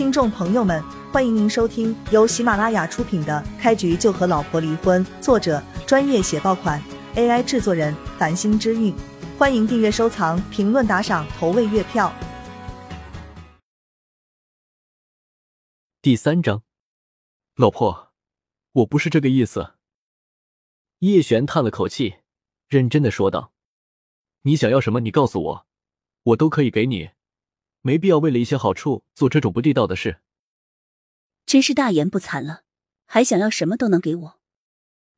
听众朋友们，欢迎您收听由喜马拉雅出品的《开局就和老婆离婚》，作者专业写爆款，AI 制作人繁星之韵。欢迎订阅、收藏、评论、打赏、投喂月票。第三章，老婆，我不是这个意思。叶璇叹了口气，认真的说道：“你想要什么，你告诉我，我都可以给你。”没必要为了一些好处做这种不地道的事。真是大言不惭了，还想要什么都能给我？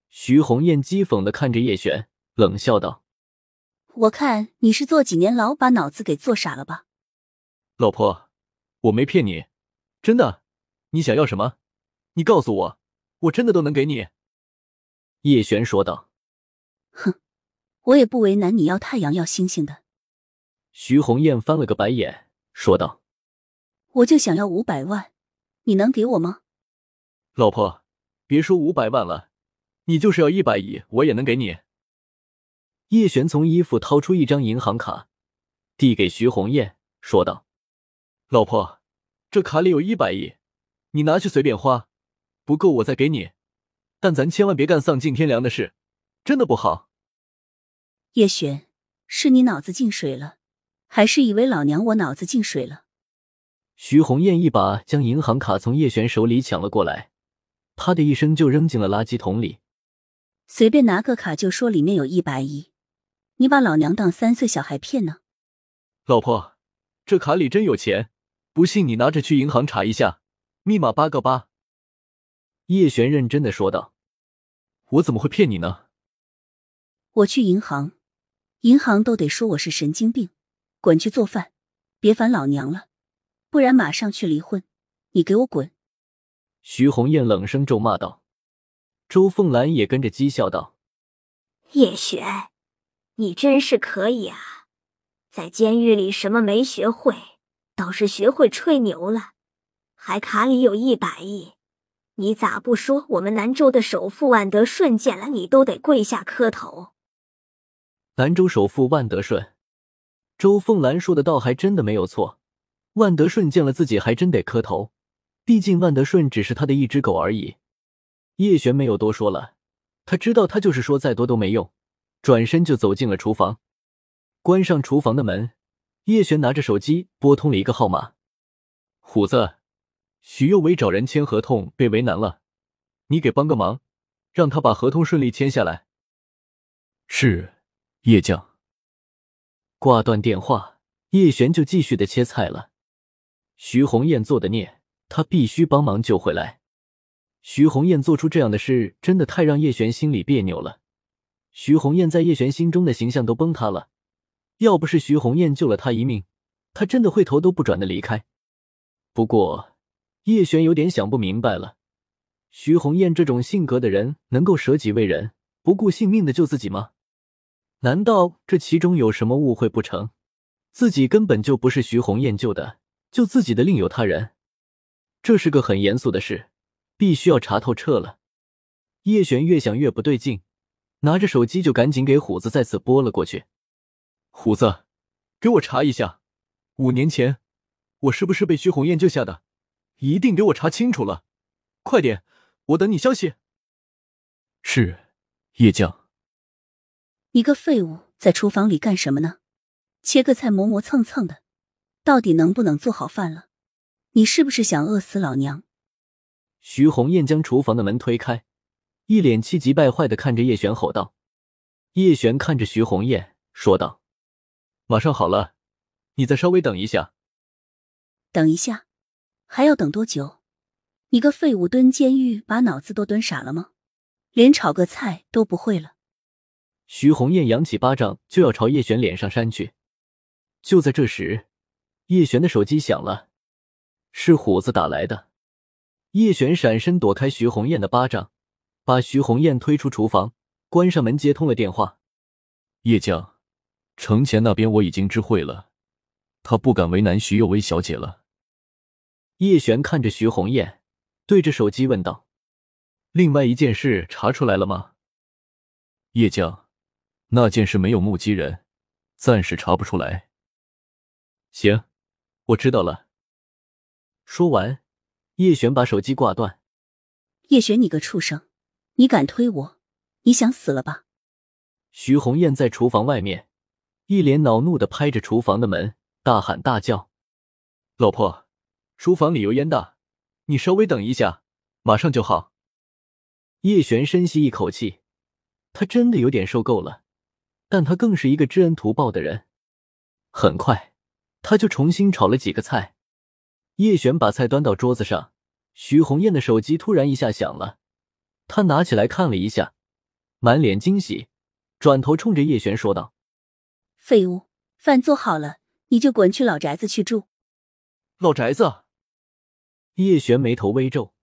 徐红艳讥讽的看着叶璇，冷笑道：“我看你是坐几年牢把脑子给坐傻了吧？”老婆，我没骗你，真的。你想要什么？你告诉我，我真的都能给你。”叶璇说道。“哼，我也不为难你要太阳要星星的。”徐红艳翻了个白眼。说道：“我就想要五百万，你能给我吗？”老婆，别说五百万了，你就是要一百亿，我也能给你。叶璇从衣服掏出一张银行卡，递给徐红艳，说道：“老婆，这卡里有一百亿，你拿去随便花，不够我再给你，但咱千万别干丧尽天良的事，真的不好。”叶璇，是你脑子进水了。还是以为老娘我脑子进水了。徐红艳一把将银行卡从叶璇手里抢了过来，啪的一声就扔进了垃圾桶里。随便拿个卡就说里面有一百亿，你把老娘当三岁小孩骗呢？老婆，这卡里真有钱，不信你拿着去银行查一下，密码八个八。叶璇认真的说道：“我怎么会骗你呢？我去银行，银行都得说我是神经病。”滚去做饭，别烦老娘了，不然马上去离婚！你给我滚！徐红艳冷声咒骂道。周凤兰也跟着讥笑道：“叶璇，你真是可以啊，在监狱里什么没学会，倒是学会吹牛了，还卡里有一百亿，你咋不说我们南州的首富万德顺见了你都得跪下磕头？”南州首富万德顺。周凤兰说的倒还真的没有错，万德顺见了自己还真得磕头，毕竟万德顺只是他的一只狗而已。叶璇没有多说了，他知道他就是说再多都没用，转身就走进了厨房，关上厨房的门。叶璇拿着手机拨通了一个号码：“虎子，徐有为找人签合同被为难了，你给帮个忙，让他把合同顺利签下来。”是，叶将。挂断电话，叶璇就继续的切菜了。徐红艳做的孽，他必须帮忙救回来。徐红艳做出这样的事，真的太让叶璇心里别扭了。徐红艳在叶璇心中的形象都崩塌了。要不是徐红艳救了他一命，他真的会头都不转的离开。不过，叶璇有点想不明白了：徐红艳这种性格的人，能够舍己为人，不顾性命的救自己吗？难道这其中有什么误会不成？自己根本就不是徐红艳救的，救自己的另有他人。这是个很严肃的事，必须要查透彻了。叶璇越想越不对劲，拿着手机就赶紧给虎子再次拨了过去。虎子，给我查一下，五年前我是不是被徐红艳救下的？一定给我查清楚了，快点，我等你消息。是，叶将。你个废物，在厨房里干什么呢？切个菜磨磨蹭蹭的，到底能不能做好饭了？你是不是想饿死老娘？徐红艳将厨房的门推开，一脸气急败坏的看着叶璇吼道。叶璇看着徐红艳说道：“马上好了，你再稍微等一下。”等一下，还要等多久？你个废物蹲监狱，把脑子都蹲傻了吗？连炒个菜都不会了？徐红艳扬起巴掌就要朝叶璇脸上扇去，就在这时，叶璇的手机响了，是虎子打来的。叶璇闪身躲开徐红艳的巴掌，把徐红艳推出厨房，关上门，接通了电话。叶将，程前那边我已经知会了，他不敢为难徐有为小姐了。叶璇看着徐红艳，对着手机问道：“另外一件事查出来了吗？”叶将。那件事没有目击人，暂时查不出来。行，我知道了。说完，叶璇把手机挂断。叶璇，你个畜生，你敢推我？你想死了吧？徐红艳在厨房外面，一脸恼怒的拍着厨房的门，大喊大叫：“老婆，厨房里油烟大，你稍微等一下，马上就好。”叶璇深吸一口气，他真的有点受够了，但他更是一个知恩图报的人。很快，他就重新炒了几个菜。叶璇把菜端到桌子上，徐红艳的手机突然一下响了，她拿起来看了一下，满脸惊喜，转头冲着叶璇说道：“废物，饭做好了，你就滚去老宅子去住。”老宅子。叶璇眉头微皱，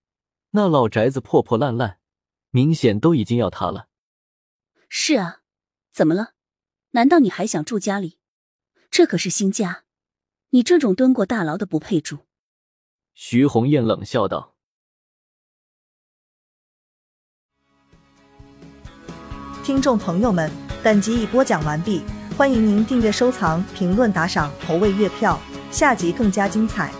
那老宅子破破烂烂，明显都已经要塌了。是啊，怎么了？难道你还想住家里？这可是新家，你这种蹲过大牢的不配住。徐红艳冷笑道：“听众朋友们，本集已播讲完毕，欢迎您订阅、收藏、评论、打赏、投喂月票，下集更加精彩。”